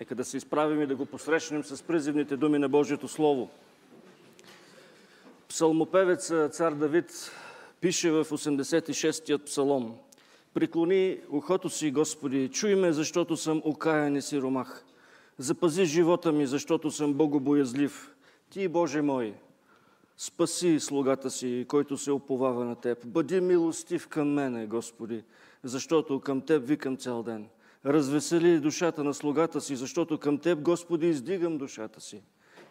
Нека да се изправим и да го посрещнем с призивните думи на Божието Слово. Псалмопевец цар Давид пише в 86-тият псалом. Приклони ухото си, Господи, чуй ме, защото съм окаян и сиромах. Запази живота ми, защото съм богобоязлив. Ти, Боже мой, спаси слугата си, който се оповава на Теб. Бъди милостив към мене, Господи, защото към Теб викам цял ден. Развесели душата на слугата си, защото към Теб, Господи, издигам душата си.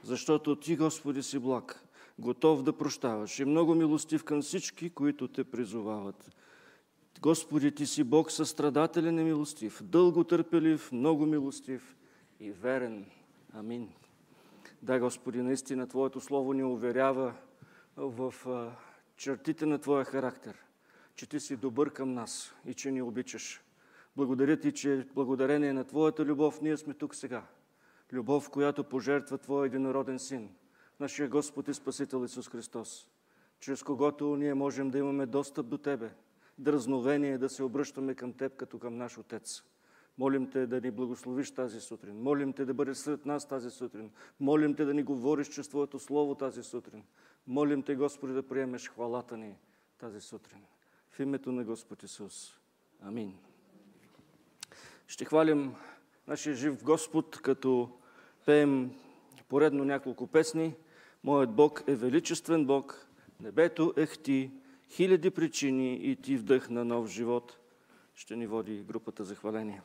Защото Ти, Господи, си благ, готов да прощаваш и много милостив към всички, които Те призовават. Господи, Ти си Бог състрадателен и милостив, дълго търпелив, много милостив и верен. Амин. Да, Господи, наистина Твоето Слово ни уверява в чертите на Твоя характер, че Ти си добър към нас и че ни обичаш. Благодаря Ти, че благодарение на Твоята любов ние сме тук сега. Любов, която пожертва Твоя единороден Син, нашия Господ и Спасител Исус Христос, чрез когото ние можем да имаме достъп до Тебе, дразновение да се обръщаме към Теб като към наш Отец. Молим Те да ни благословиш тази сутрин. Молим Те да бъдеш сред нас тази сутрин. Молим Те да ни говориш чрез Твоето Слово тази сутрин. Молим Те, Господи, да приемеш хвалата ни тази сутрин. В името на Господ Исус. Амин. Ще хвалим нашия жив Господ, като пеем поредно няколко песни. Моят Бог е величествен Бог, небето е хти, хиляди причини и ти вдъх на нов живот. Ще ни води групата за хваление.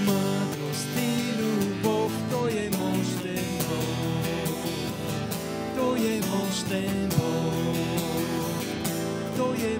Smatrosť, ľubov, to je mož. To je mož. To je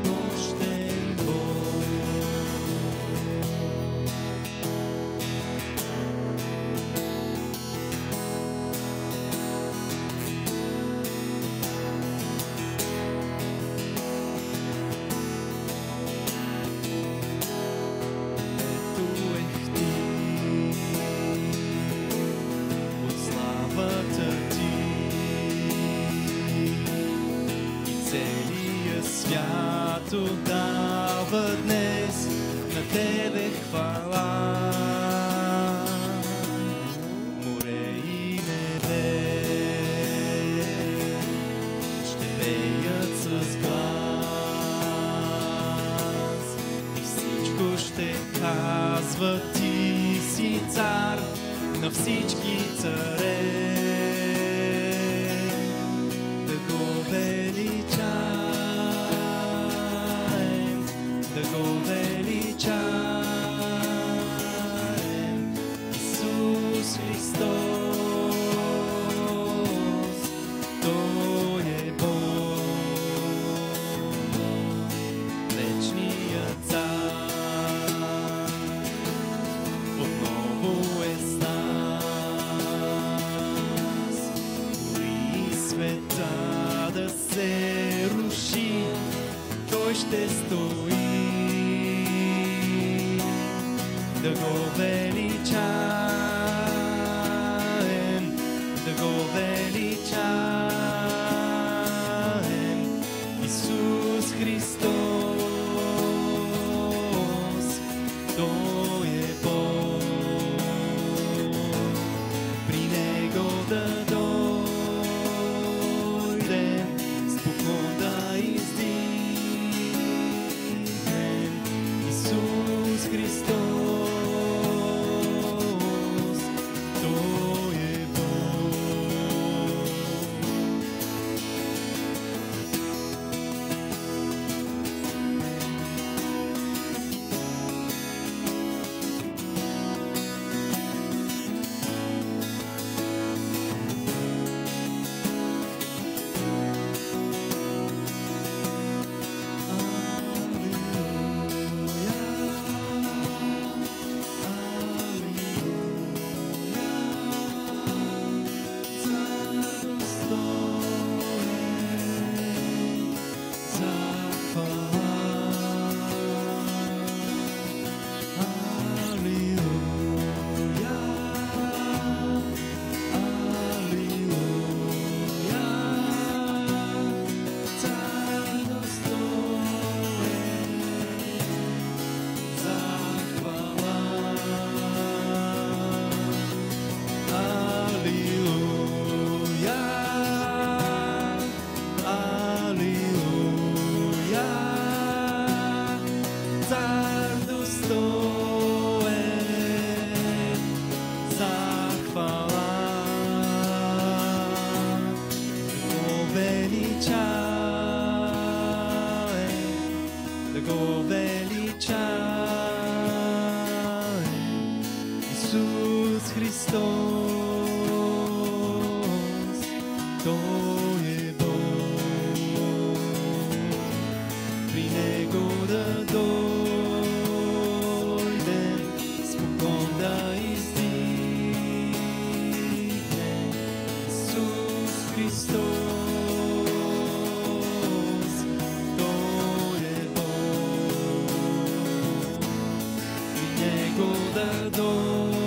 Него да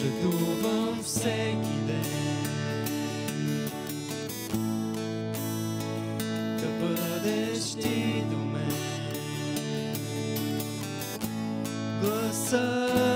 Жадувам всеки ден да бъдеш ти до мен. Гласът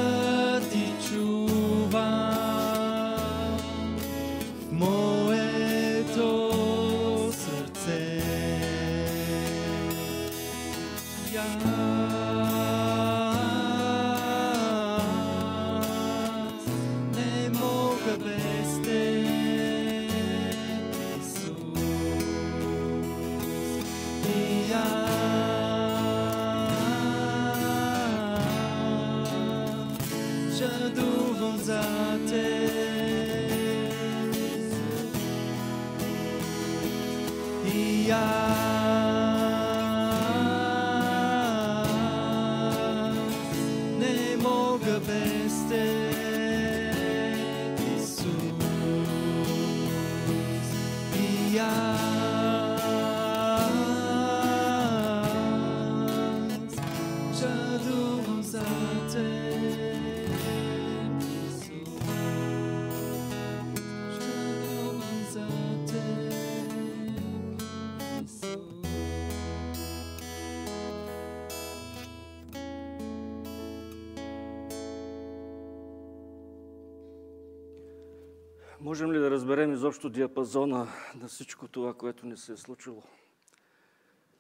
Можем ли да разберем изобщо диапазона на всичко това, което ни се е случило?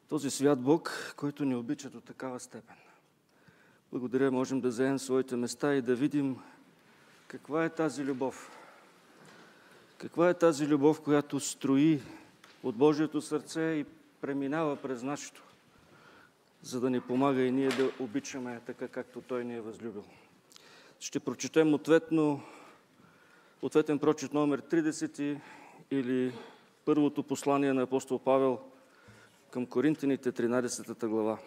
Този свят Бог, който ни обича до такава степен. Благодаря, можем да вземем своите места и да видим каква е тази любов. Каква е тази любов, която строи от Божието сърце и преминава през нашето, за да ни помага и ние да обичаме така, както Той ни е възлюбил. Ще прочетем ответно ответен прочит номер 30 или първото послание на апостол Павел към Коринтините, 13 глава.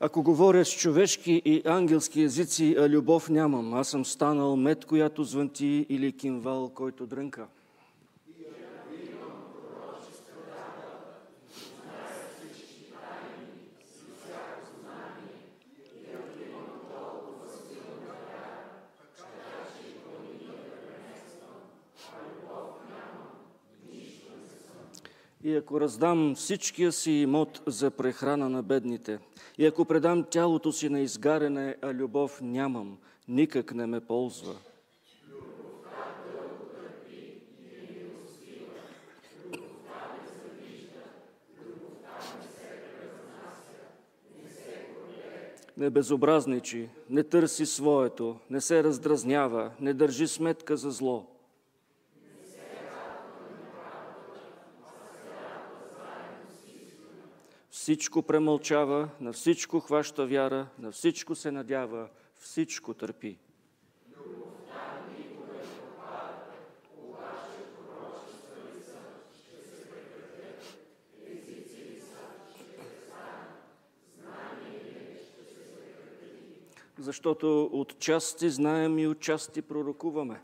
Ако говоря с човешки и ангелски езици, а любов нямам, аз съм станал мед, която звънти или кимвал, който дрънка. И ако раздам всичкия си имот за прехрана на бедните, и ако предам тялото си на изгаряне, а любов нямам, никак не ме ползва. Не безобразничи, не търси своето, не се раздразнява, не държи сметка за зло. Всичко премълчава, на всичко хваща вяра, на всичко се надява, всичко търпи. Защото от части знаем и от части пророкуваме.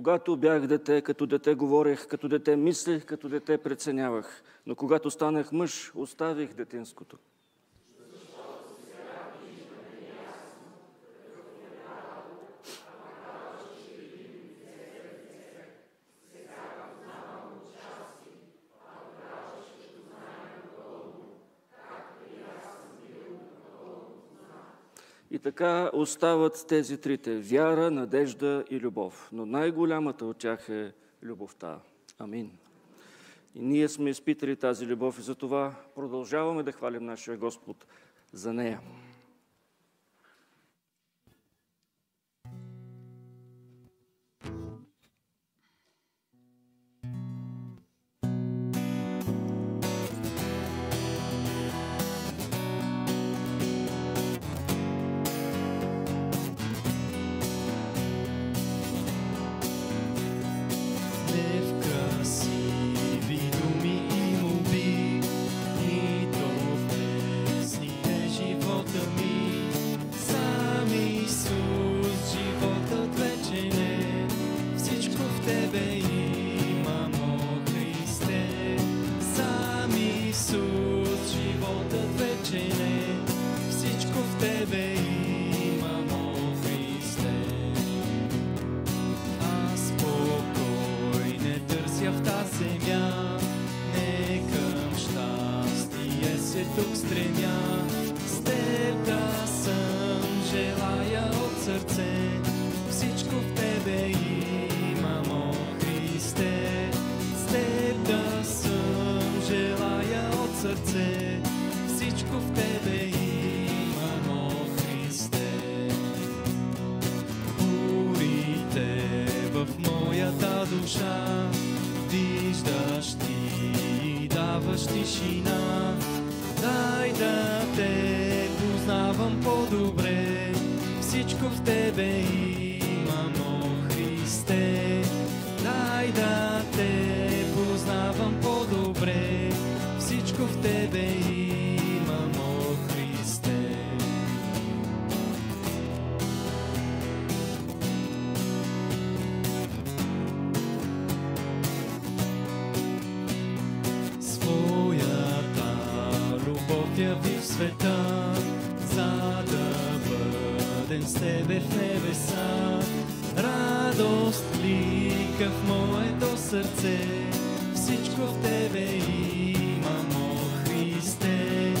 Когато бях дете, като дете говорех, като дете мислех, като дете преценявах. Но когато станах мъж, оставих детинското. И така остават тези трите – вяра, надежда и любов. Но най-голямата от тях е любовта. Амин. И ние сме изпитали тази любов и затова продължаваме да хвалим нашия Господ за нея. Любов яви в света, за да бъдем с Тебе в небеса. Радост лика в моето сърце, всичко в Тебе имам, о Христе.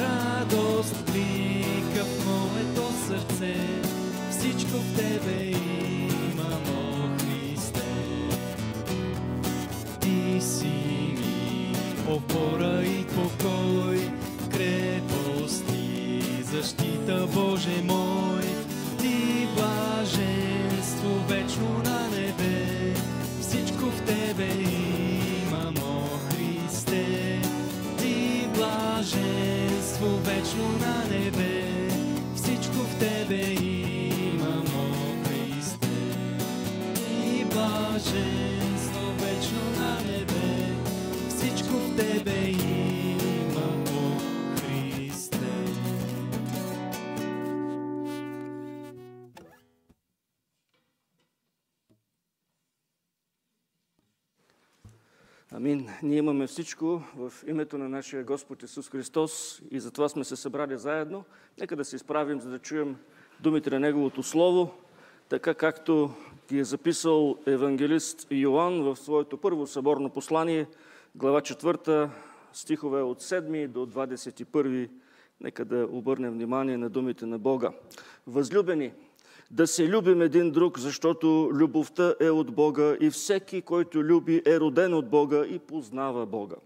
Радост лика в моето сърце, всичко в Тебе имам, Ние имаме всичко в името на нашия Господ Исус Христос и затова сме се събрали заедно. Нека да се изправим, за да чуем думите на Неговото Слово, така както ги е записал евангелист Йоанн в своето първо съборно послание, глава 4, стихове от 7 до 21. Нека да обърнем внимание на думите на Бога. Възлюбени, да се любим един друг, защото любовта е от Бога и всеки, който люби, е роден от Бога и познава Бога.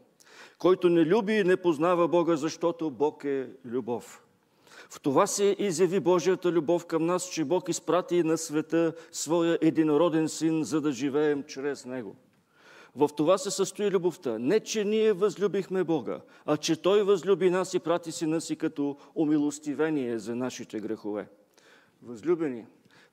Който не люби, не познава Бога, защото Бог е любов. В това се изяви Божията любов към нас, че Бог изпрати на света своя единороден син, за да живеем чрез Него. В това се състои любовта. Не, че ние възлюбихме Бога, а че Той възлюби нас и прати сина си като умилостивение за нашите грехове. Възлюбени,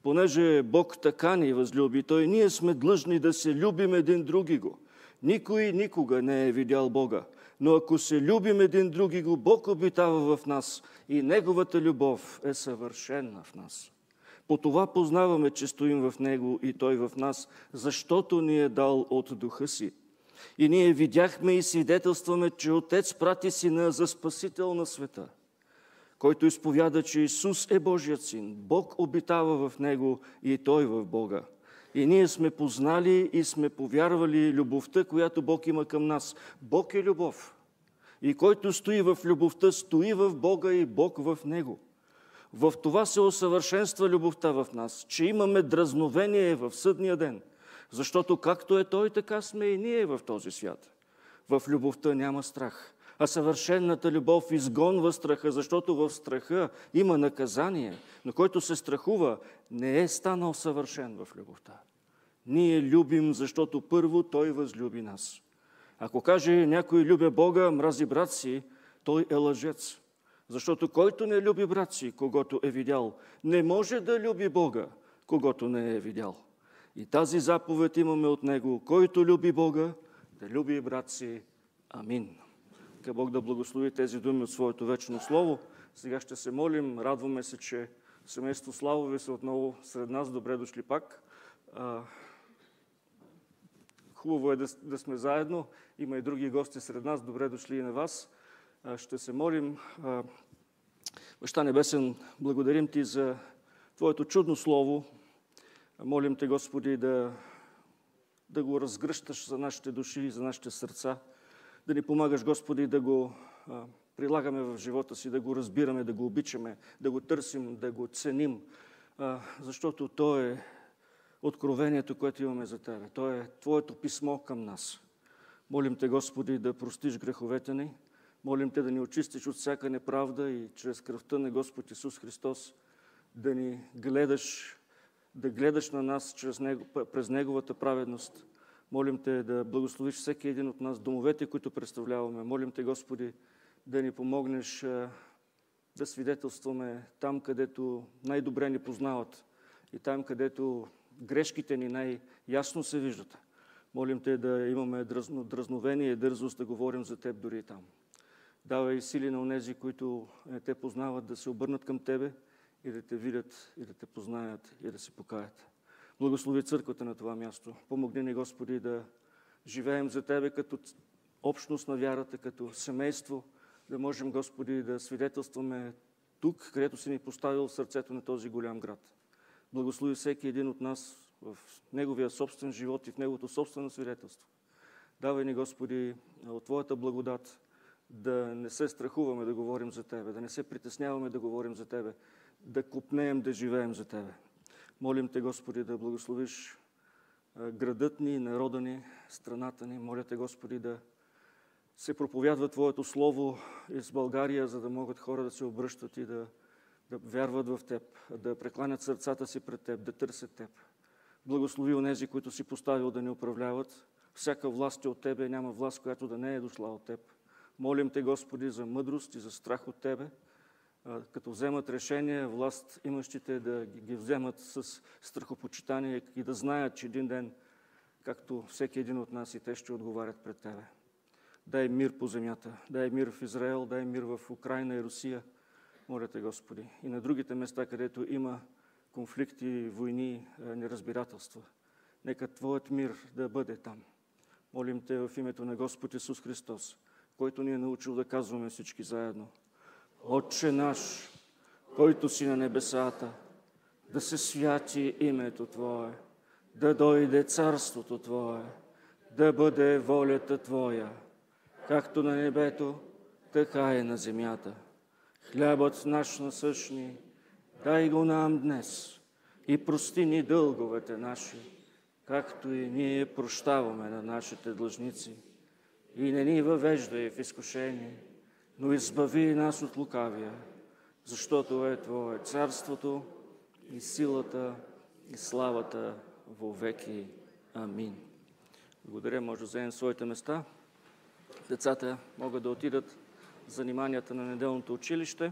понеже Бог така ни възлюби, Той ние сме длъжни да се любим един други го. Никой никога не е видял Бога, но ако се любим един други го, Бог обитава в нас и Неговата любов е съвършена в нас. По това познаваме, че стоим в Него и Той в нас, защото ни е дал от духа си. И ние видяхме и свидетелстваме, че Отец прати Сина за Спасител на света. Който изповяда, че Исус е Божият Син, Бог обитава в Него и Той в Бога. И ние сме познали и сме повярвали любовта, която Бог има към нас. Бог е любов. И който стои в любовта, стои в Бога и Бог в Него. В това се усъвършенства любовта в нас, че имаме дразновение в съдния ден. Защото както е Той, така сме и ние в този свят. В любовта няма страх. А съвършенната любов изгонва страха, защото в страха има наказание, но който се страхува, не е станал съвършен в любовта. Ние любим, защото първо Той възлюби нас. Ако каже някой любя Бога, мрази брат си, той е лъжец. Защото който не люби брат си, когато е видял, не може да люби Бога, когато не е видял. И тази заповед имаме от Него. Който люби Бога, да люби брат си. Амин. Нека Бог да благослови тези думи от своето вечно слово. Сега ще се молим. Радваме се, че семейство Славови са отново сред нас. Добре дошли пак. Хубаво е да, да сме заедно. Има и други гости сред нас. Добре дошли и на вас. Ще се молим. Баща Небесен, благодарим Ти за Твоето чудно слово. Молим Те, Господи, да, да го разгръщаш за нашите души и за нашите сърца. Да ни помагаш, Господи, да го прилагаме в живота си, да го разбираме, да го обичаме, да го търсим, да го ценим, защото То е откровението, което имаме за Тебе. То е Твоето писмо към нас. Молим Те, Господи, да простиш греховете ни. Молим Те да ни очистиш от всяка неправда и чрез кръвта на Господ Исус Христос да ни гледаш, да гледаш на нас чрез през Неговата праведност. Молим Те да благословиш всеки един от нас, домовете, които представляваме. Молим Те, Господи, да ни помогнеш да свидетелстваме там, където най-добре ни познават и там, където грешките ни най-ясно се виждат. Молим Те да имаме дразно, дразновение и дързост да говорим за Теб дори там. Давай сили на онези, които Те познават, да се обърнат към Тебе и да Те видят, и да Те познаят, и да се покаят. Благослови църквата на това място. Помогни ни, Господи, да живеем за Тебе като общност на вярата, като семейство, да можем, Господи, да свидетелстваме тук, където си ни поставил сърцето на този голям град. Благослови всеки един от нас в неговия собствен живот и в неговото собствено свидетелство. Давай ни, Господи, от Твоята благодат да не се страхуваме да говорим за Тебе, да не се притесняваме да говорим за Тебе, да купнеем да живеем за Тебе. Молим Те, Господи, да благословиш градът ни, народа ни, страната ни. Моля Те, Господи, да се проповядва Твоето Слово из България, за да могат хора да се обръщат и да, да вярват в Теб, да прекланят сърцата си пред Теб, да търсят Теб. Благослови онези, които си поставил да ни управляват. Всяка власт е от Тебе, няма власт, която да не е дошла от Теб. Молим Те, Господи, за мъдрост и за страх от Тебе, като вземат решение, власт имащите да ги вземат с страхопочитание и да знаят, че един ден, както всеки един от нас и те ще отговарят пред Тебе. Дай мир по земята, дай мир в Израел, дай мир в Украина и Русия. Моля Те, Господи. И на другите места, където има конфликти, войни, неразбирателства. Нека Твоят мир да бъде там. Молим Те в името на Господ Исус Христос, който ни е научил да казваме всички заедно. Отче наш, който си на небесата, да се святи името Твое, да дойде царството Твое, да бъде волята Твоя, както на небето, така и на земята. Хлябът наш насъщни, дай го нам днес и прости ни дълговете наши, както и ние прощаваме на нашите длъжници. И не ни въвеждай в изкушение, но избави нас от лукавия, защото е Твое царството и силата и славата во веки. Амин. Благодаря, може да вземем своите места. Децата могат да отидат в заниманията на неделното училище.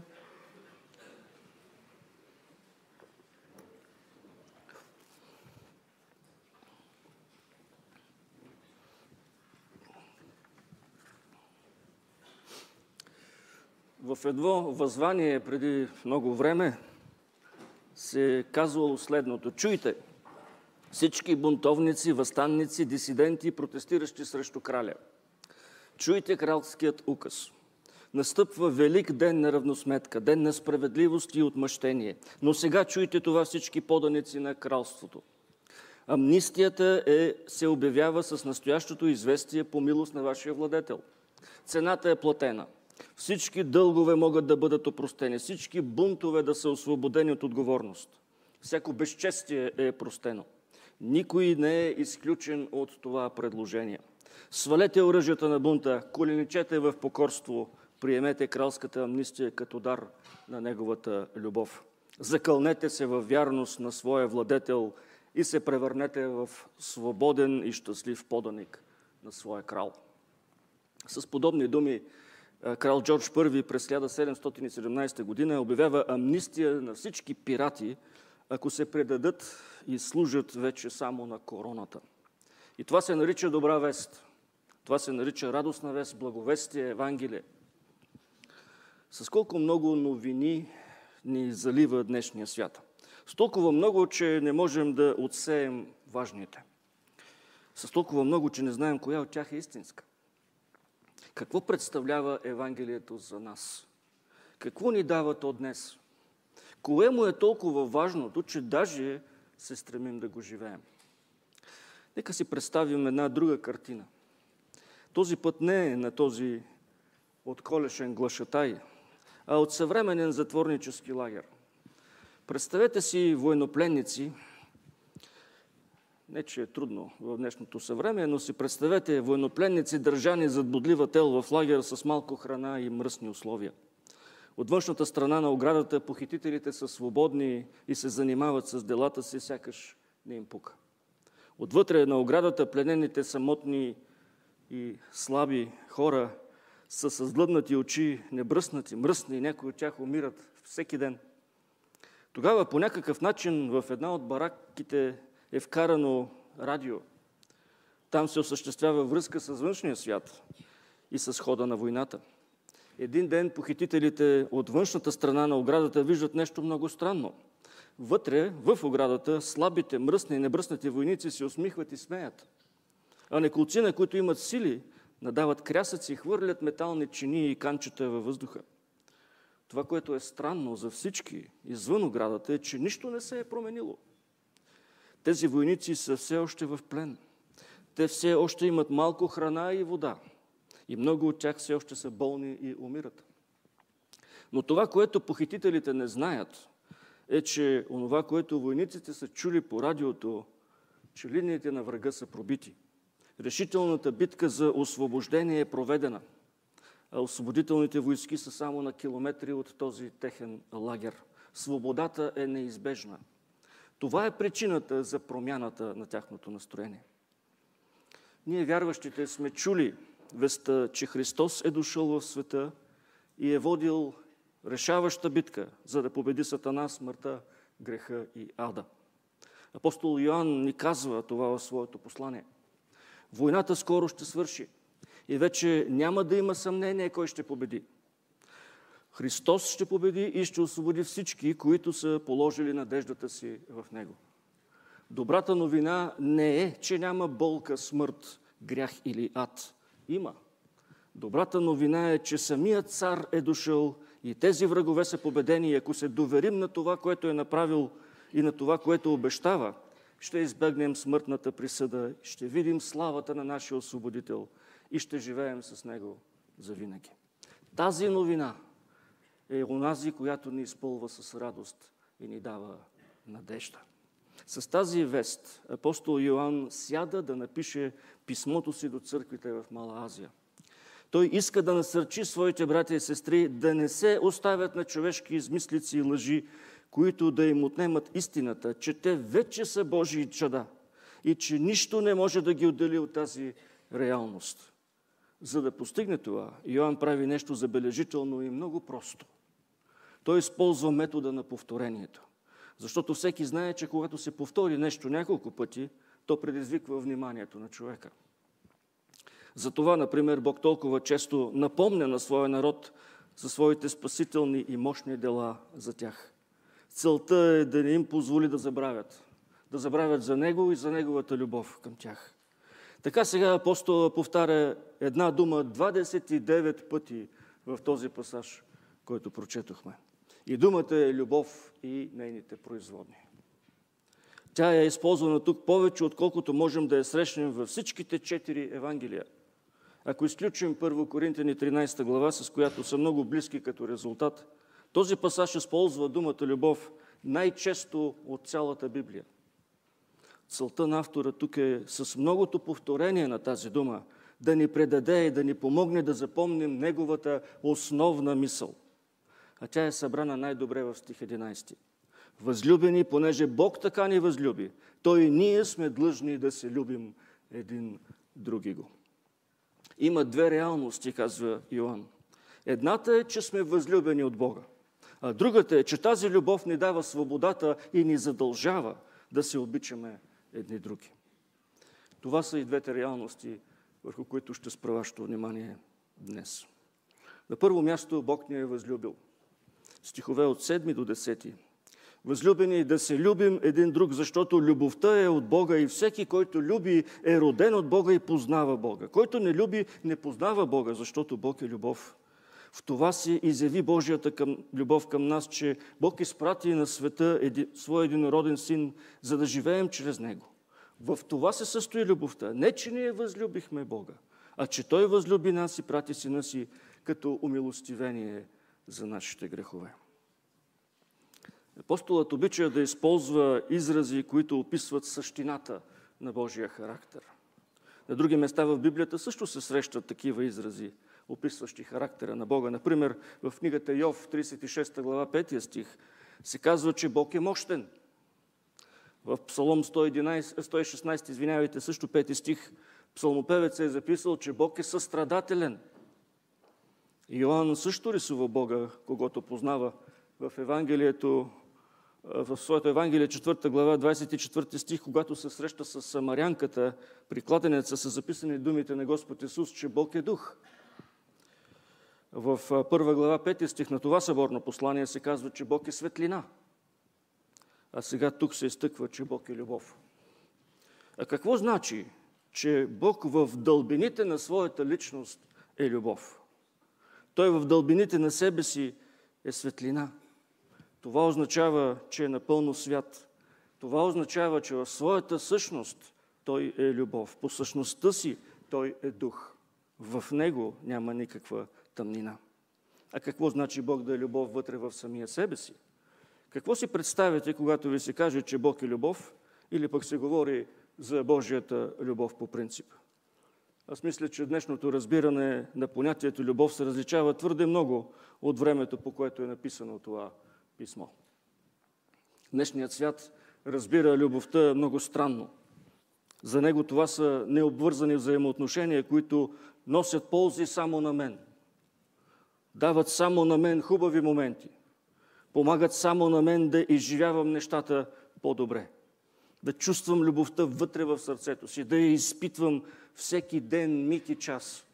В едно възвание преди много време се е казвало следното. Чуйте, всички бунтовници, възстанници, дисиденти, протестиращи срещу краля. Чуйте кралският указ. Настъпва велик ден на равносметка, ден на справедливост и отмъщение. Но сега чуйте това всички поданици на кралството. Амнистията е, се обявява с настоящото известие по милост на вашия владетел. Цената е платена – Всички дългове могат да бъдат опростени, всички бунтове да са освободени от отговорност. Всяко безчестие е простено. Никой не е изключен от това предложение. Свалете оръжията на бунта, коленичете в покорство, приемете кралската амнистия като дар на неговата любов. Закълнете се във вярност на своя владетел и се превърнете в свободен и щастлив поданик на своя крал. С подобни думи крал Джордж I през 1717 година обявява амнистия на всички пирати, ако се предадат и служат вече само на короната. И това се нарича добра вест. Това се нарича радостна вест, благовестие, Евангелие. С колко много новини ни залива днешния свят. С толкова много, че не можем да отсеем важните. С толкова много, че не знаем коя от тях е истинска. Какво представлява Евангелието за нас? Какво ни дава то днес? Кое му е толкова важното, че даже се стремим да го живеем? Нека си представим една друга картина. Този път не е на този отколешен глашатай, а от съвременен затворнически лагер. Представете си военнопленници, не, че е трудно в днешното съвреме, но си представете военнопленници, държани зад бодлива тел в лагер с малко храна и мръсни условия. От външната страна на оградата похитителите са свободни и се занимават с делата си, сякаш не им пука. Отвътре на оградата пленените самотни и слаби хора са с длъбнати очи, небръснати, мръсни, някои от тях умират всеки ден. Тогава по някакъв начин в една от бараките е вкарано радио. Там се осъществява връзка с външния свят и с хода на войната. Един ден похитителите от външната страна на оградата виждат нещо много странно. Вътре, в оградата, слабите, мръсни и небръснати войници се усмихват и смеят. А неколцина, които имат сили, надават крясъци, хвърлят метални чини и канчета във въздуха. Това, което е странно за всички извън оградата, е, че нищо не се е променило. Тези войници са все още в плен. Те все още имат малко храна и вода. И много от тях все още са болни и умират. Но това, което похитителите не знаят, е, че онова, което войниците са чули по радиото, че линиите на врага са пробити. Решителната битка за освобождение е проведена, а освободителните войски са само на километри от този техен лагер. Свободата е неизбежна. Това е причината за промяната на тяхното настроение. Ние, вярващите, сме чули веста, че Христос е дошъл в света и е водил решаваща битка, за да победи Сатана, смъртта, греха и ада. Апостол Йоанн ни казва това в своето послание. Войната скоро ще свърши и вече няма да има съмнение кой ще победи. Христос ще победи и ще освободи всички, които са положили надеждата си в Него. Добрата новина не е, че няма болка, смърт, грях или ад. Има. Добрата новина е, че самият цар е дошъл и тези врагове са победени. И ако се доверим на това, което е направил и на това, което обещава, ще избегнем смъртната присъда, ще видим славата на нашия освободител и ще живеем с него завинаги. Тази новина е онази, която ни изпълва с радост и ни дава надежда. С тази вест апостол Йоанн сяда да напише писмото си до църквите в Мала Азия. Той иска да насърчи своите братя и сестри да не се оставят на човешки измислици и лъжи, които да им отнемат истината, че те вече са Божии чада и че нищо не може да ги отдели от тази реалност. За да постигне това, Йоанн прави нещо забележително и много просто. Той използва метода на повторението. Защото всеки знае, че когато се повтори нещо няколко пъти, то предизвиква вниманието на човека. Затова, например, Бог толкова често напомня на своя народ за своите спасителни и мощни дела за тях. Целта е да не им позволи да забравят. Да забравят за Него и за Неговата любов към тях. Така сега апостола повтаря една дума 29 пъти в този пасаж, който прочетохме. И думата е любов и нейните производни. Тя е използвана тук повече, отколкото можем да я срещнем във всичките четири Евангелия. Ако изключим 1 Коринтияни 13 глава, с която са много близки като резултат, този пасаж използва думата любов най-често от цялата Библия. Целта на автора тук е с многото повторение на тази дума да ни предаде и да ни помогне да запомним неговата основна мисъл. А тя е събрана най-добре в стих 11. Възлюбени, понеже Бог така ни възлюби, то и ние сме длъжни да се любим един други го. Има две реалности, казва Йоанн. Едната е, че сме възлюбени от Бога. А другата е, че тази любов ни дава свободата и ни задължава да се обичаме едни други. Това са и двете реалности, върху които ще спра вашето внимание днес. На първо място Бог ни е възлюбил. Стихове от 7 до 10. Възлюбени, да се любим един друг, защото любовта е от Бога и всеки, който люби, е роден от Бога и познава Бога. Който не люби, не познава Бога, защото Бог е любов. В това се изяви Божията към, любов към нас, че Бог изпрати на света еди, своя единороден син, за да живеем чрез Него. В това се състои любовта. Не, че ние възлюбихме Бога, а че Той възлюби нас и прати сина си като умилостивение за нашите грехове. Апостолът обича да използва изрази, които описват същината на Божия характер. На други места в Библията също се срещат такива изрази, описващи характера на Бога. Например, в книгата Йов, 36 глава, 5 стих, се казва, че Бог е мощен. В Псалом 111, 116, извинявайте, също 5 стих, псалмопевец е записал, че Бог е състрадателен. Йоанн също рисува Бога, когато познава в Евангелието в своето Евангелие, 4 глава, 24 стих, когато се среща с Самарянката, при кладенеца са записани думите на Господ Исус, че Бог е дух. В първа глава, 5 стих на това съборно послание се казва, че Бог е светлина. А сега тук се изтъква, че Бог е любов. А какво значи, че Бог в дълбините на своята личност е любов? Той в дълбините на себе си е светлина – това означава, че е напълно свят. Това означава, че в своята същност той е любов. По същността си той е дух. В него няма никаква тъмнина. А какво значи Бог да е любов вътре в самия себе си? Какво си представяте, когато ви се каже, че Бог е любов, или пък се говори за Божията любов по принцип? Аз мисля, че днешното разбиране на понятието любов се различава твърде много от времето, по което е написано това писмо. Днешният свят разбира любовта много странно. За него това са необвързани взаимоотношения, които носят ползи само на мен. Дават само на мен хубави моменти. Помагат само на мен да изживявам нещата по-добре. Да чувствам любовта вътре в сърцето си, да я изпитвам всеки ден, миг и час.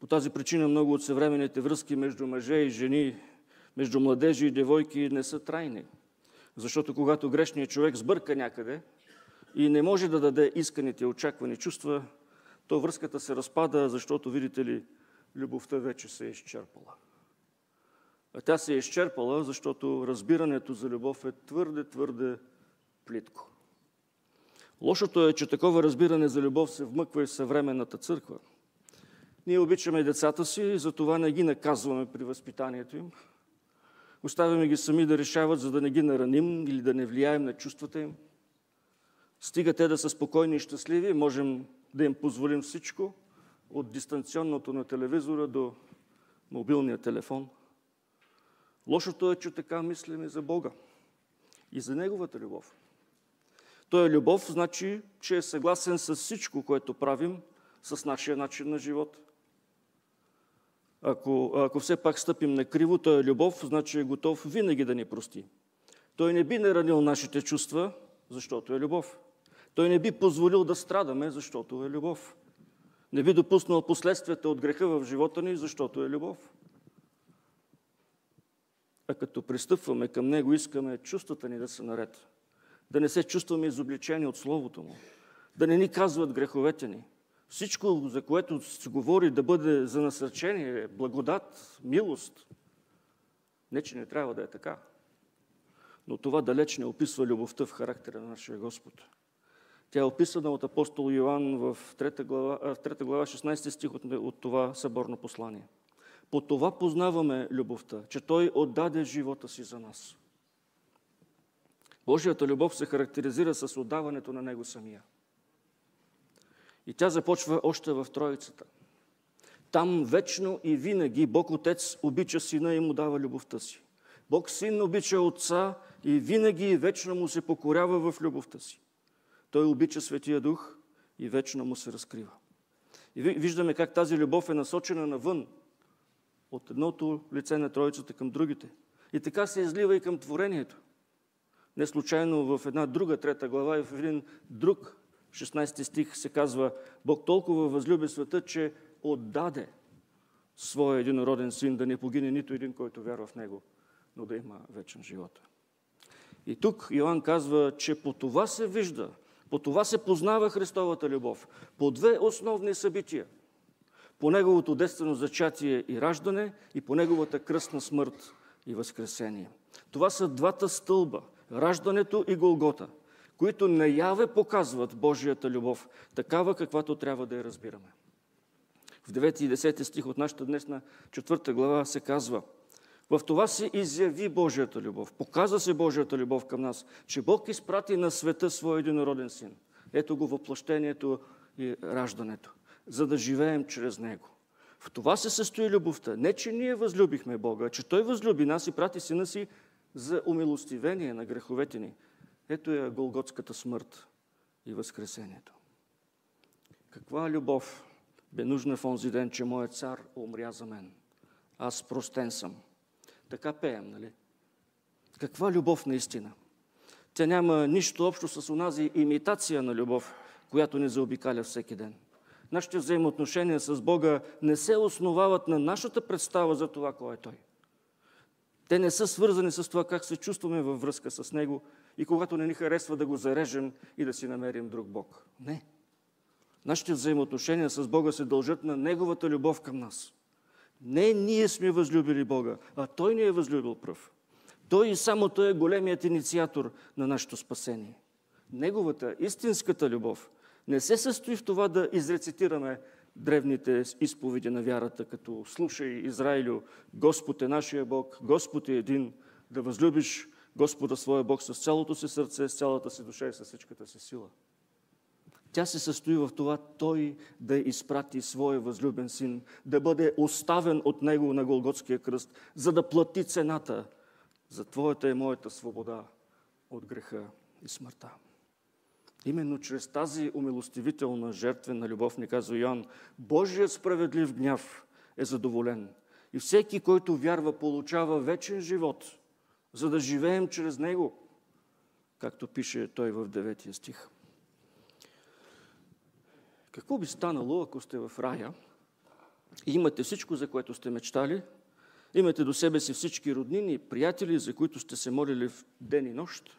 По тази причина много от съвременните връзки между мъже и жени между младежи и девойки не са трайни. Защото когато грешният човек сбърка някъде и не може да даде исканите очаквани чувства, то връзката се разпада, защото, видите ли, любовта вече се е изчерпала. А тя се е изчерпала, защото разбирането за любов е твърде, твърде плитко. Лошото е, че такова разбиране за любов се вмъква и в съвременната църква. Ние обичаме децата си и затова не ги наказваме при възпитанието им, Оставяме ги сами да решават, за да не ги нараним или да не влияем на чувствата им. Стига те да са спокойни и щастливи, можем да им позволим всичко, от дистанционното на телевизора до мобилния телефон. Лошото е, че така мислим и за Бога и за Неговата любов. Той е любов, значи, че е съгласен с всичко, което правим, с нашия начин на живот. Ако, ако все пак стъпим на криво, той е любов, значи е готов винаги да ни прости. Той не би наранил нашите чувства, защото е любов. Той не би позволил да страдаме, защото е любов. Не би допуснал последствията от греха в живота ни, защото е любов. А като пристъпваме към Него, искаме чувствата ни да са наред. Да не се чувстваме изобличени от Словото Му. Да не ни казват греховете ни. Всичко, за което се говори да бъде за насърчение, благодат, милост. Не, че не трябва да е така. Но това далеч не описва любовта в характера на нашия Господ. Тя е описана от апостол Йоанн в 3 глава, в 3 глава 16 стих от, от това съборно послание. По това познаваме любовта, че Той отдаде живота си за нас. Божията любов се характеризира с отдаването на Него самия. И тя започва още в Троицата. Там вечно и винаги Бог Отец обича Сина и му дава любовта си. Бог Син обича Отца и винаги и вечно му се покорява в любовта си. Той обича Светия Дух и вечно му се разкрива. И виждаме как тази любов е насочена навън, от едното лице на Троицата към другите. И така се излива и към творението. Не случайно в една друга трета глава и в един друг 16 стих се казва Бог толкова възлюби света, че отдаде своя единороден син да не погине нито един, който вярва в него, но да има вечен живот. И тук Йоанн казва, че по това се вижда, по това се познава Христовата любов. По две основни събития. По Неговото детствено зачатие и раждане и по Неговата кръстна смърт и възкресение. Това са двата стълба – раждането и Голгота, които наяве показват Божията любов, такава каквато трябва да я разбираме. В 9 и 10 стих от нашата днесна четвърта глава се казва – в това се изяви Божията любов. Показа се Божията любов към нас, че Бог изпрати на света своя единороден син. Ето го въплъщението и раждането, за да живеем чрез Него. В това се състои любовта. Не, че ние възлюбихме Бога, а че Той възлюби нас и прати сина си за умилостивение на греховете ни. Ето е Голготската смърт и възкресението. Каква любов бе нужна в онзи ден, че моят цар умря за мен? Аз простен съм. Така пеем, нали? Каква любов наистина? Тя няма нищо общо с онази имитация на любов, която ни заобикаля всеки ден. Нашите взаимоотношения с Бога не се основават на нашата представа за това, кой е Той. Те не са свързани с това как се чувстваме във връзка с Него и когато не ни харесва да го зарежем и да си намерим друг Бог. Не. Нашите взаимоотношения с Бога се дължат на Неговата любов към нас. Не ние сме възлюбили Бога, а Той ни е възлюбил пръв. Той и само Той е големият инициатор на нашето спасение. Неговата, истинската любов не се състои в това да изрецитираме древните изповеди на вярата, като слушай, Израилю, Господ е нашия Бог, Господ е един, да възлюбиш Господа своя Бог с цялото си сърце, с цялата си душа и с всичката си сила. Тя се състои в това Той да изпрати своя възлюбен син, да бъде оставен от Него на Голготския кръст, за да плати цената за Твоята и моята свобода от греха и смъртта. Именно чрез тази умилостивителна жертвена любов, ни казва Йоан, Божият справедлив гняв е задоволен. И всеки, който вярва, получава вечен живот, за да живеем чрез Него, както пише той в 9 стих. Какво би станало, ако сте в рая и имате всичко, за което сте мечтали, имате до себе си всички роднини, приятели, за които сте се молили в ден и нощ,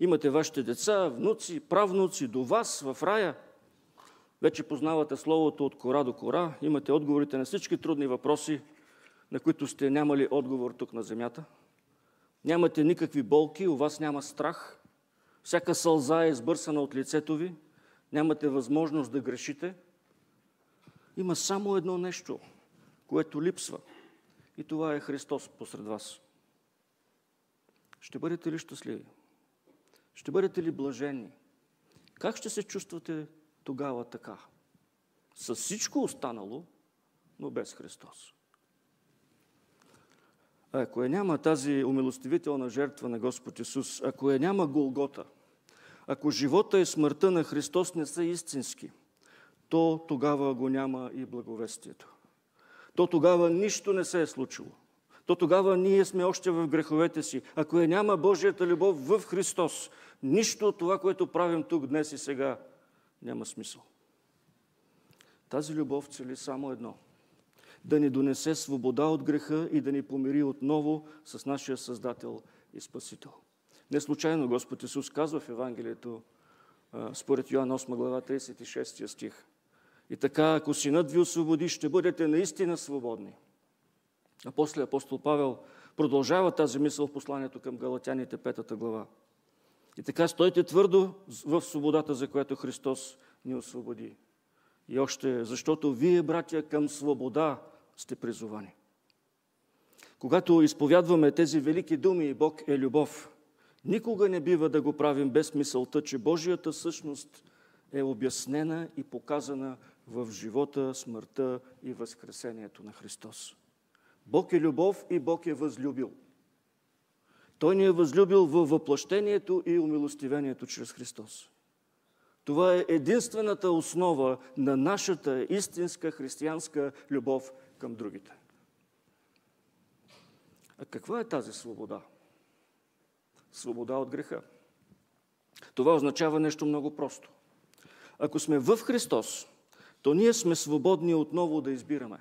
имате вашите деца, внуци, правнуци до вас в рая, вече познавате Словото от кора до кора, имате отговорите на всички трудни въпроси, на които сте нямали отговор тук на земята. Нямате никакви болки, у вас няма страх, всяка сълза е избърсана от лицето ви – нямате възможност да грешите, има само едно нещо, което липсва. И това е Христос посред вас. Ще бъдете ли щастливи? Ще бъдете ли блажени? Как ще се чувствате тогава така? С всичко останало, но без Христос. Ако я няма тази умилостивителна жертва на Господ Исус, ако я няма Голгота – ако живота и смъртта на Христос не са истински, то тогава го няма и благовестието. То тогава нищо не се е случило. То тогава ние сме още в греховете си. Ако я няма Божията любов в Христос, нищо от това, което правим тук днес и сега, няма смисъл. Тази любов цели само едно – да ни донесе свобода от греха и да ни помири отново с нашия Създател и Спасител. Не случайно Господ Исус казва в Евангелието, според Йоан 8 глава 36 стих. И така, ако Синът ви освободи, ще бъдете наистина свободни. А после апостол Павел продължава тази мисъл в посланието към Галатяните, петата глава. И така стойте твърдо в свободата, за която Христос ни освободи. И още, защото вие, братя, към свобода сте призовани. Когато изповядваме тези велики думи, Бог е любов, никога не бива да го правим без мисълта, че Божията същност е обяснена и показана в живота, смъртта и възкресението на Христос. Бог е любов и Бог е възлюбил. Той ни е възлюбил във въплъщението и умилостивението чрез Христос. Това е единствената основа на нашата истинска християнска любов към другите. А каква е тази свобода? Свобода от греха. Това означава нещо много просто. Ако сме в Христос, то ние сме свободни отново да избираме.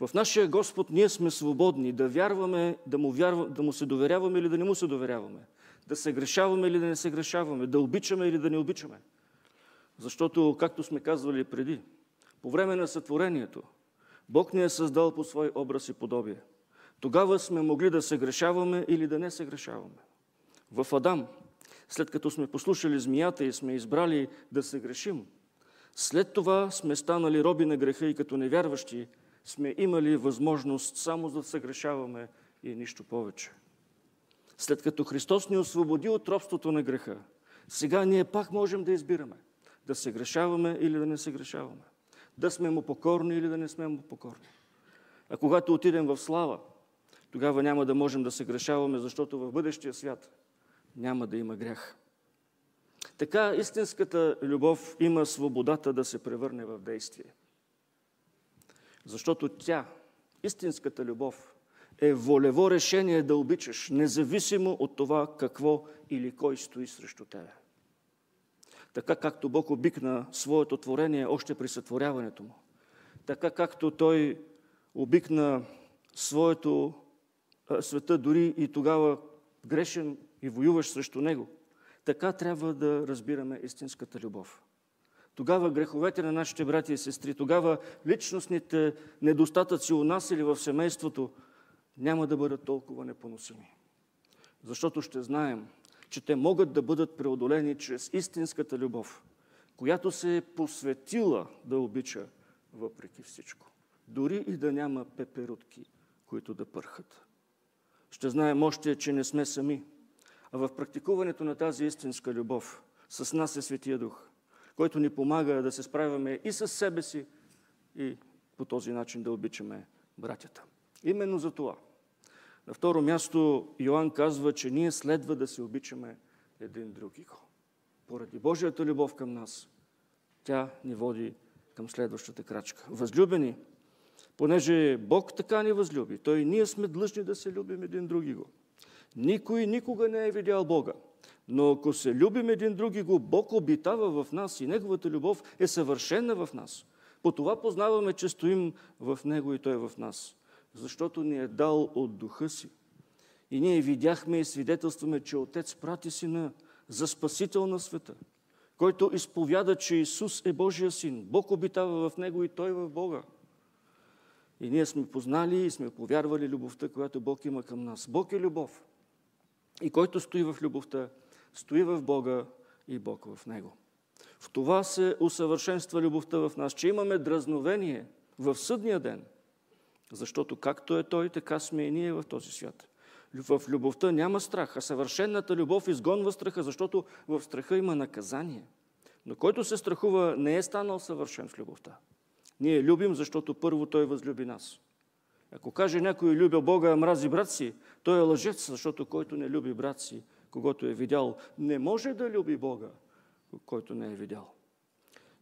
В нашия Господ ние сме свободни да вярваме, да му, вярва, да му се доверяваме или да не му се доверяваме, да се грешаваме или да не се грешаваме, да обичаме или да не обичаме. Защото, както сме казвали преди, по време на сътворението, Бог ни е създал по свой образ и подобие. Тогава сме могли да се грешаваме или да не се грешаваме. В Адам, след като сме послушали змията и сме избрали да се грешим, след това сме станали роби на греха и като невярващи сме имали възможност само да се грешаваме и нищо повече. След като Христос ни освободи от робството на греха, сега ние пак можем да избираме да се грешаваме или да не се грешаваме. Да сме му покорни или да не сме му покорни. А когато отидем в слава, тогава няма да можем да се грешаваме, защото в бъдещия свят няма да има грях. Така истинската любов има свободата да се превърне в действие. Защото тя, истинската любов, е волево решение да обичаш, независимо от това какво или кой стои срещу тебе. Така както Бог обикна своето творение още при сътворяването му. Така както Той обикна своето света дори и тогава грешен и воюваш срещу него. Така трябва да разбираме истинската любов. Тогава греховете на нашите брати и сестри, тогава личностните недостатъци у нас или в семейството няма да бъдат толкова непоносими. Защото ще знаем, че те могат да бъдат преодолени чрез истинската любов, която се е посветила да обича въпреки всичко. Дори и да няма пеперутки, които да пърхат. Ще знаем още, че не сме сами. А в практикуването на тази истинска любов с нас е Светия Дух, който ни помага да се справяме и с себе си, и по този начин да обичаме братята. Именно за това. На второ място Йоанн казва, че ние следва да се обичаме един другиго. Поради Божията любов към нас, тя ни води към следващата крачка. Възлюбени, понеже Бог така ни възлюби, Той ние сме длъжни да се любим един другиго. Никой никога не е видял Бога. Но ако се любим един други Бог обитава в нас и Неговата любов е съвършена в нас. По това познаваме, че стоим в Него и Той в нас. Защото ни е дал от духа си. И ние видяхме и свидетелстваме, че Отец прати Сина за Спасител на света, който изповяда, че Исус е Божия Син. Бог обитава в Него и Той в Бога. И ние сме познали и сме повярвали любовта, която Бог има към нас. Бог е любов. И който стои в любовта, стои в Бога и Бог в Него. В това се усъвършенства любовта в нас, че имаме дразновение в съдния ден, защото както е Той, така сме и ние в този свят. В любовта няма страх, а съвършенната любов изгонва страха, защото в страха има наказание. Но който се страхува, не е станал съвършен в любовта. Ние любим, защото първо Той възлюби нас. Ако каже някой любя Бога, а мрази брат си, той е лъжец, защото който не люби брат си, когато е видял, не може да люби Бога, който не е видял.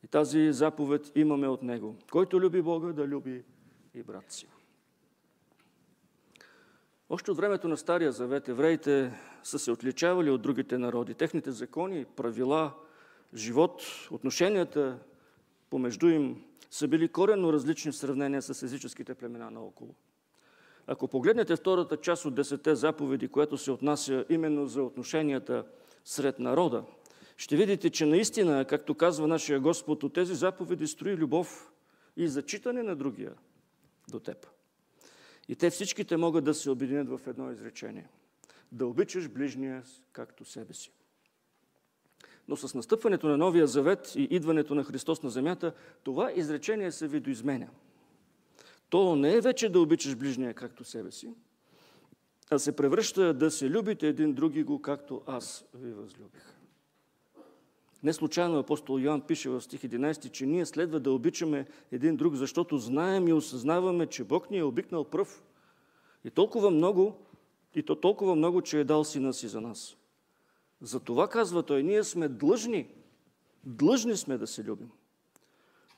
И тази заповед имаме от Него. Който люби Бога, да люби и брат си. Още от времето на Стария Завет евреите са се отличавали от другите народи. Техните закони, правила, живот, отношенията помежду им са били коренно различни в сравнение с езическите племена наоколо. Ако погледнете втората част от десете заповеди, която се отнася именно за отношенията сред народа, ще видите, че наистина, както казва нашия Господ, от тези заповеди строи любов и зачитане на другия до теб. И те всичките могат да се обединят в едно изречение. Да обичаш ближния както себе си. Но с настъпването на Новия Завет и идването на Христос на земята, това изречение се видоизменя. То не е вече да обичаш ближния както себе си, а се превръща да се любите един други го, както аз ви възлюбих. Не случайно апостол Йоан пише в стих 11, че ние следва да обичаме един друг, защото знаем и осъзнаваме, че Бог ни е обикнал пръв. И толкова много, и то толкова много, че е дал сина си за нас. За това казва той, ние сме длъжни, длъжни сме да се любим.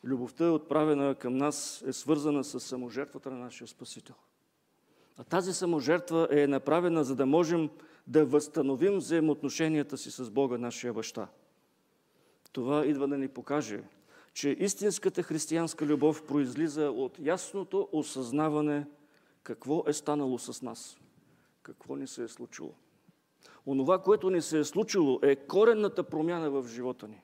Любовта е отправена към нас, е свързана с саможертвата на нашия Спасител. А тази саможертва е направена, за да можем да възстановим взаимоотношенията си с Бога, нашия баща. Това идва да ни покаже, че истинската християнска любов произлиза от ясното осъзнаване какво е станало с нас, какво ни се е случило. Онова, което ни се е случило, е коренната промяна в живота ни.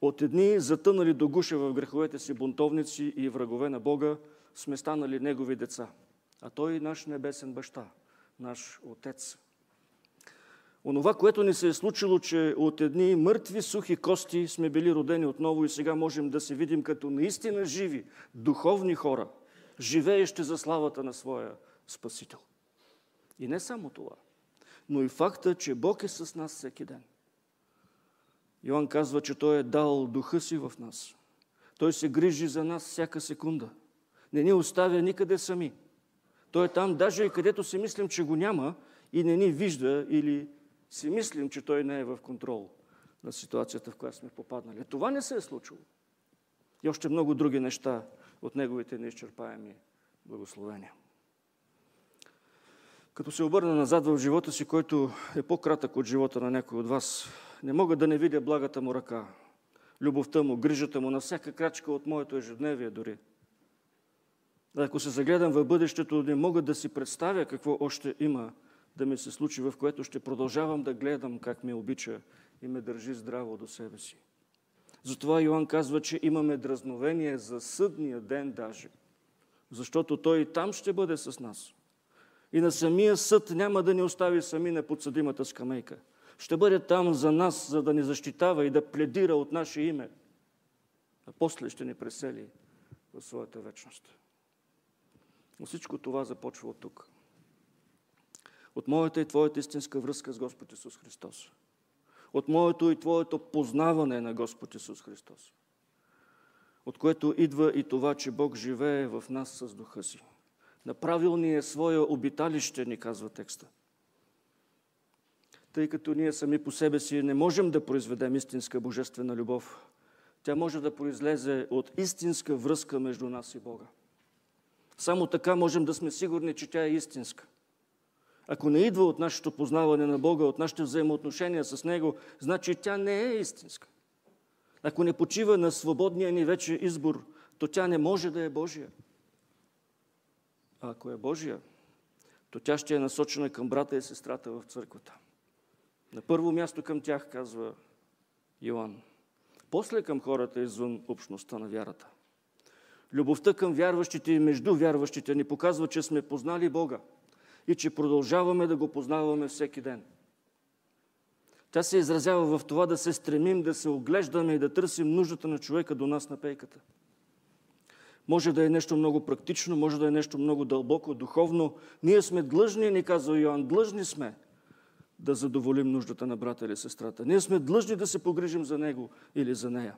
От едни затънали до гуша в греховете си бунтовници и врагове на Бога, сме станали Негови деца. А Той е наш небесен баща, наш Отец. Онова, което ни се е случило, че от едни мъртви, сухи кости сме били родени отново и сега можем да се видим като наистина живи, духовни хора, живеещи за славата на своя Спасител. И не само това, но и факта, че Бог е с нас всеки ден. Йоанн казва, че Той е дал духа си в нас. Той се грижи за нас всяка секунда. Не ни оставя никъде сами. Той е там, даже и където си мислим, че го няма и не ни вижда или си мислим, че Той не е в контрол на ситуацията, в която сме попаднали. Това не се е случило. И още много други неща от Неговите неизчерпаеми благословения. Като се обърна назад в живота си, който е по-кратък от живота на някой от вас, не мога да не видя благата му ръка, любовта му, грижата му на всяка крачка от моето ежедневие дори. Ако се загледам в бъдещето, не мога да си представя какво още има да ми се случи, в което ще продължавам да гледам как ме обича и ме държи здраво до себе си. Затова Йоанн казва, че имаме дразновение за съдния ден даже, защото той и там ще бъде с нас. И на самия съд няма да ни остави сами на подсъдимата скамейка. Ще бъде там за нас, за да ни защитава и да пледира от наше име. А после ще ни пресели в своята вечност. Но всичко това започва от тук от моята и Твоята истинска връзка с Господ Исус Христос. От моето и Твоето познаване на Господ Исус Христос. От което идва и това, че Бог живее в нас с духа си. Направил ни е своя обиталище, ни казва текста. Тъй като ние сами по себе си не можем да произведем истинска божествена любов, тя може да произлезе от истинска връзка между нас и Бога. Само така можем да сме сигурни, че тя е истинска. Ако не идва от нашето познаване на Бога, от нашите взаимоотношения с Него, значи тя не е истинска. Ако не почива на свободния ни вече избор, то тя не може да е Божия. А ако е Божия, то тя ще е насочена към брата и сестрата в църквата. На първо място към тях, казва Йоанн. После към хората извън общността на вярата. Любовта към вярващите и между вярващите ни показва, че сме познали Бога и че продължаваме да го познаваме всеки ден. Тя се изразява в това да се стремим, да се оглеждаме и да търсим нуждата на човека до нас на пейката. Може да е нещо много практично, може да е нещо много дълбоко, духовно. Ние сме длъжни, ни казва Йоан, длъжни сме да задоволим нуждата на брата или сестрата. Ние сме длъжни да се погрижим за него или за нея.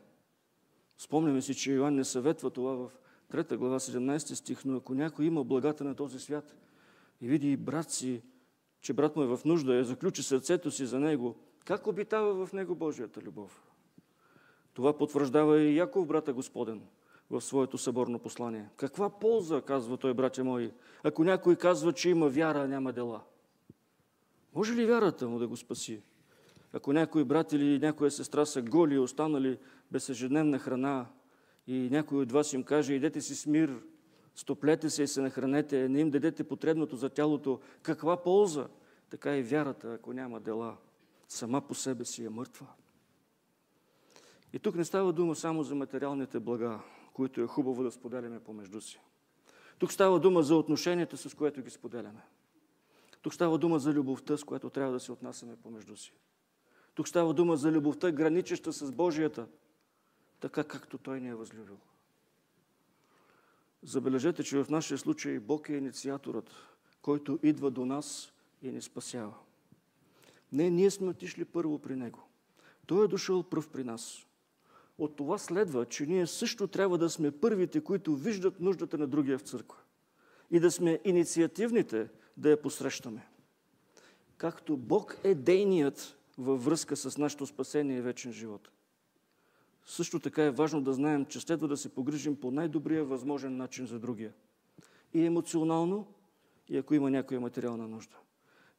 Спомняме си, че Йоан не съветва това в 3 глава 17 стих, но ако някой има благата на този свят – и види брат си, че брат му е в нужда, е заключи сърцето си за него, как обитава в него Божията любов? Това потвърждава и Яков, брата Господен, в своето съборно послание. Каква полза, казва той, братя мои, ако някой казва, че има вяра, а няма дела? Може ли вярата му да го спаси? Ако някой брат или някоя сестра са голи и останали без ежедневна храна и някой от вас им каже, идете си с мир, стоплете се и се нахранете, не им дадете потребното за тялото, каква полза? Така и вярата, ако няма дела, сама по себе си е мъртва. И тук не става дума само за материалните блага, които е хубаво да споделяме помежду си. Тук става дума за отношенията, с което ги споделяме. Тук става дума за любовта, с която трябва да се отнасяме помежду си. Тук става дума за любовта, граничеща с Божията, така както Той ни е възлюбил. Забележете, че в нашия случай Бог е инициаторът, който идва до нас и ни спасява. Не, ние сме отишли първо при Него. Той е дошъл пръв при нас. От това следва, че ние също трябва да сме първите, които виждат нуждата на другия в църква. И да сме инициативните да я посрещаме. Както Бог е дейният във връзка с нашето спасение и вечен живот. Също така е важно да знаем, че следва да се погрижим по най-добрия възможен начин за другия. И емоционално, и ако има някоя материална нужда.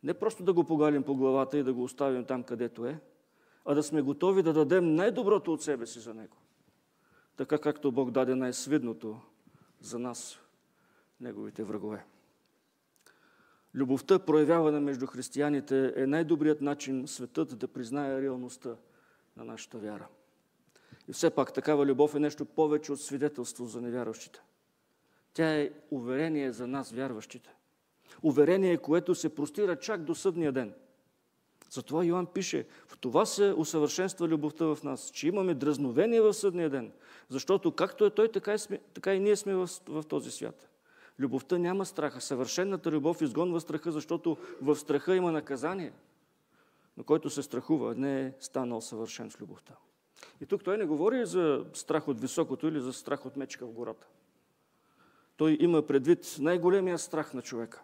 Не просто да го погалим по главата и да го оставим там, където е, а да сме готови да дадем най-доброто от себе си за него. Така както Бог даде най-свидното за нас, неговите врагове. Любовта, проявявана между християните, е най-добрият начин светът да признае реалността на нашата вяра. И все пак такава любов е нещо повече от свидетелство за невярващите. Тя е уверение за нас, вярващите. Уверение, което се простира чак до съдния ден. Затова Йоанн пише, в това се усъвършенства любовта в нас, че имаме дразновение в съдния ден. Защото както е той, така и, сме, така и ние сме в, в този свят. Любовта няма страха. Съвършенната любов изгонва страха, защото в страха има наказание. Но който се страхува, не е станал съвършен с любовта. И тук той не говори за страх от високото или за страх от мечка в гората. Той има предвид най-големия страх на човека.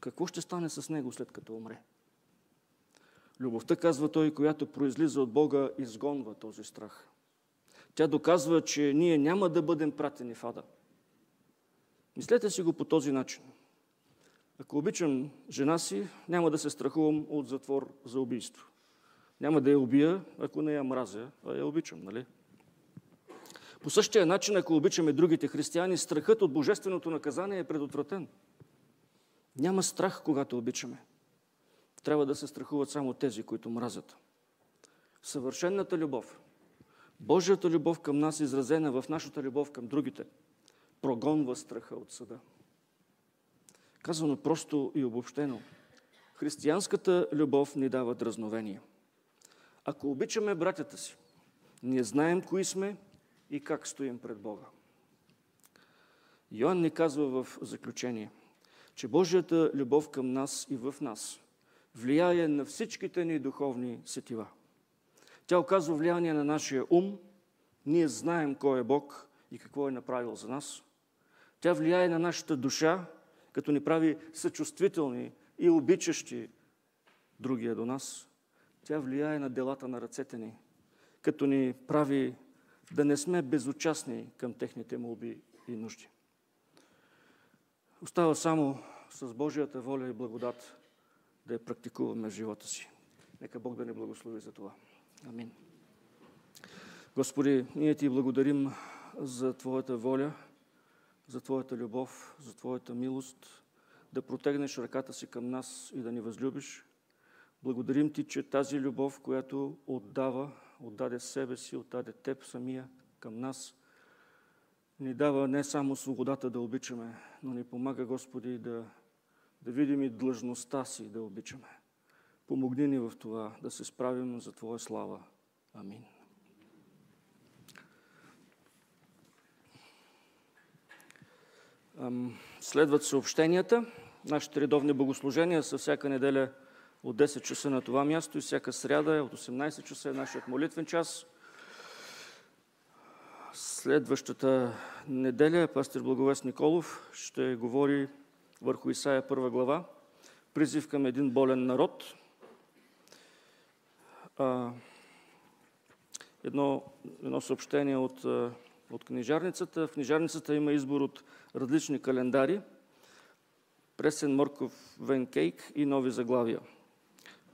Какво ще стане с него след като умре? Любовта, казва той, която произлиза от Бога, изгонва този страх. Тя доказва, че ние няма да бъдем пратени в ада. Мислете си го по този начин. Ако обичам жена си, няма да се страхувам от затвор за убийство. Няма да я убия, ако не я мразя, а я обичам, нали? По същия начин, ако обичаме другите християни, страхът от божественото наказание е предотвратен. Няма страх, когато обичаме. Трябва да се страхуват само тези, които мразят. Съвършенната любов, Божията любов към нас, изразена в нашата любов към другите, прогонва страха от съда. Казано просто и обобщено, християнската любов ни дава дразновение. Ако обичаме братята си, ние знаем кои сме и как стоим пред Бога. Йоанн ни казва в заключение, че Божията любов към нас и в нас влияе на всичките ни духовни сетива. Тя оказва влияние на нашия ум, ние знаем кой е Бог и какво е направил за нас. Тя влияе на нашата душа, като ни прави съчувствителни и обичащи другия до нас. Тя влияе на делата на ръцете ни, като ни прави да не сме безучастни към техните молби и нужди. Остава само с Божията воля и благодат да я практикуваме в живота си. Нека Бог да ни благослови за това. Амин. Господи, ние Ти благодарим за Твоята воля, за Твоята любов, за Твоята милост, да протегнеш ръката си към нас и да ни възлюбиш. Благодарим Ти, че тази любов, която отдава, отдаде себе си, отдаде Теб самия към нас, ни дава не само свободата да обичаме, но ни помага, Господи, да, да видим и длъжността си да обичаме. Помогни ни в това да се справим за Твоя слава. Амин. Следват съобщенията. Нашите редовни богослужения са всяка неделя от 10 часа на това място и всяка сряда е от 18 часа е нашият молитвен час. Следващата неделя пастир Благовест Николов ще говори върху Исаия първа глава. Призив към един болен народ. Едно, едно съобщение от, от книжарницата. В книжарницата има избор от различни календари. Пресен морков венкейк и нови заглавия.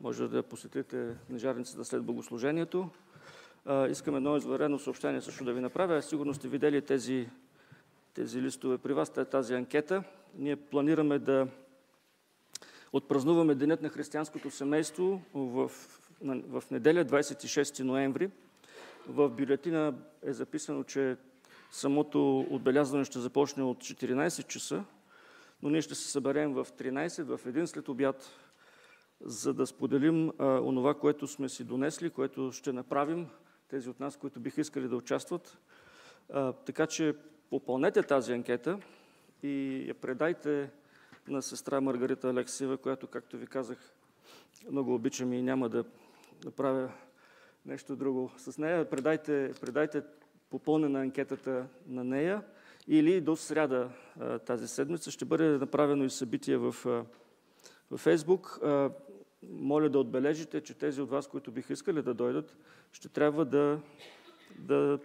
Може да посетите книжарницата след богослужението. Искам едно изварено съобщение също да ви направя. Сигурно сте видели тези, тези листове при вас, тази анкета. Ние планираме да отпразнуваме Денят на християнското семейство в, в неделя, 26 ноември. В бюлетина е записано, че самото отбелязване ще започне от 14 часа, но ние ще се съберем в 13, в един след обяд за да споделим а, онова, което сме си донесли, което ще направим, тези от нас, които биха искали да участват. А, така че попълнете тази анкета и я предайте на сестра Маргарита Алексиева, която, както ви казах, много обичам и няма да направя нещо друго с нея. Предайте, предайте попълнена анкетата на нея или до сряда тази седмица ще бъде направено и събитие в, в Фейсбук. Моля да отбележите, че тези от вас, които биха искали да дойдат, ще трябва да, да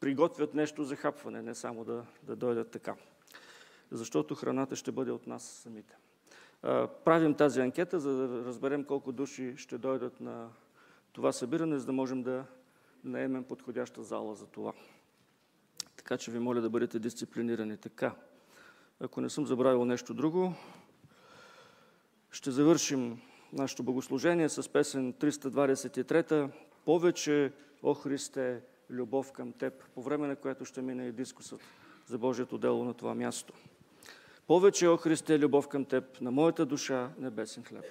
приготвят нещо за хапване, не само да, да дойдат така. Защото храната ще бъде от нас самите. Правим тази анкета, за да разберем колко души ще дойдат на това събиране, за да можем да наемем подходяща зала за това. Така че ви моля да бъдете дисциплинирани така. Ако не съм забравил нещо друго, ще завършим нашето богослужение с песен 323 Повече, о Христе, любов към Теб, по време на което ще мине и дискусът за Божието дело на това място. Повече, о Христе, любов към Теб, на моята душа небесен хлеб.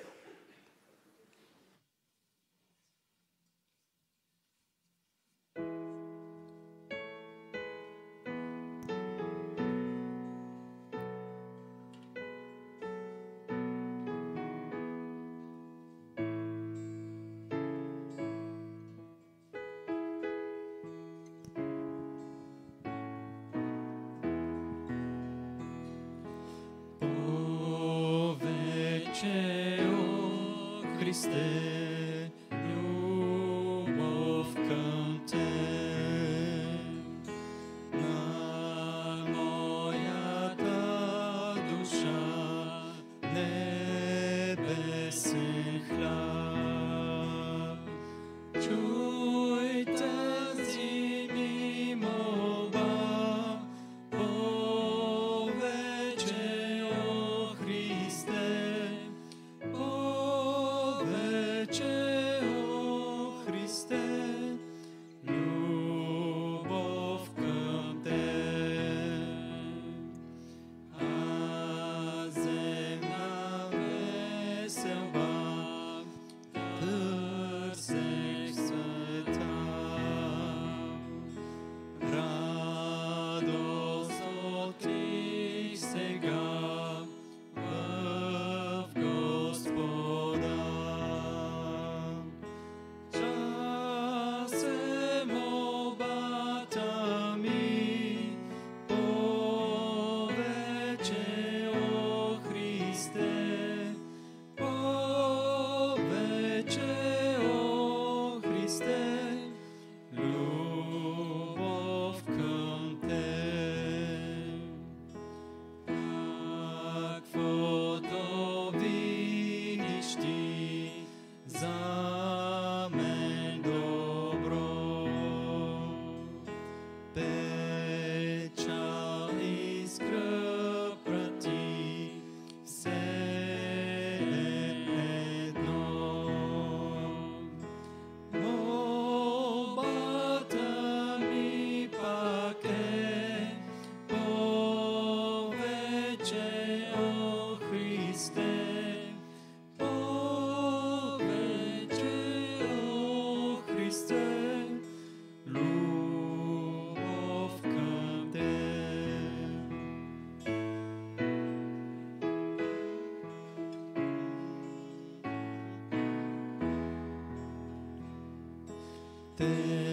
Тебе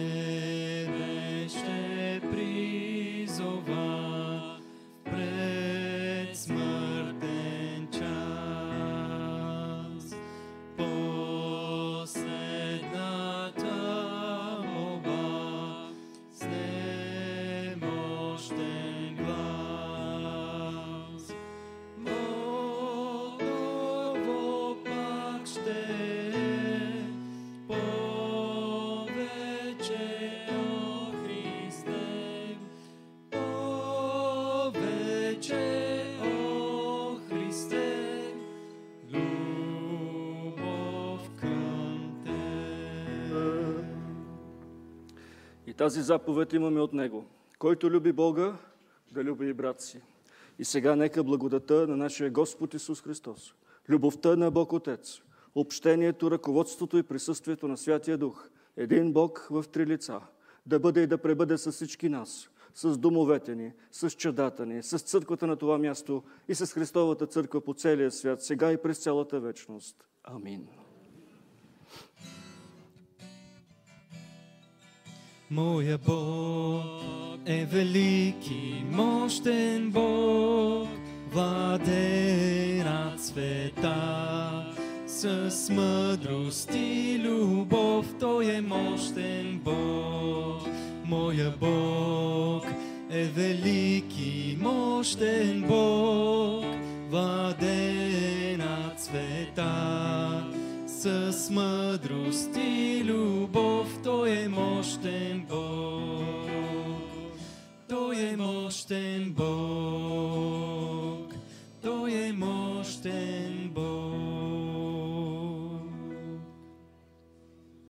И тази заповед имаме от Него. Който люби Бога, да люби и брат си. И сега нека благодата на нашия Господ Исус Христос, любовта на Бог Отец, общението, ръководството и присъствието на Святия Дух, един Бог в три лица, да бъде и да пребъде с всички нас, с домовете ни, с чадата ни, с църквата на това място и с Христовата църква по целия свят, сега и през цялата вечност. Амин. Моя Бог е велики, мощен Бог, владе над света. С мъдрост и любов Той е мощен Бог. Моя Бог е велики, мощен Бог, владе над. С мъдрост и любов to je mož ten Boh, to je mož ten Boh, to je mož ten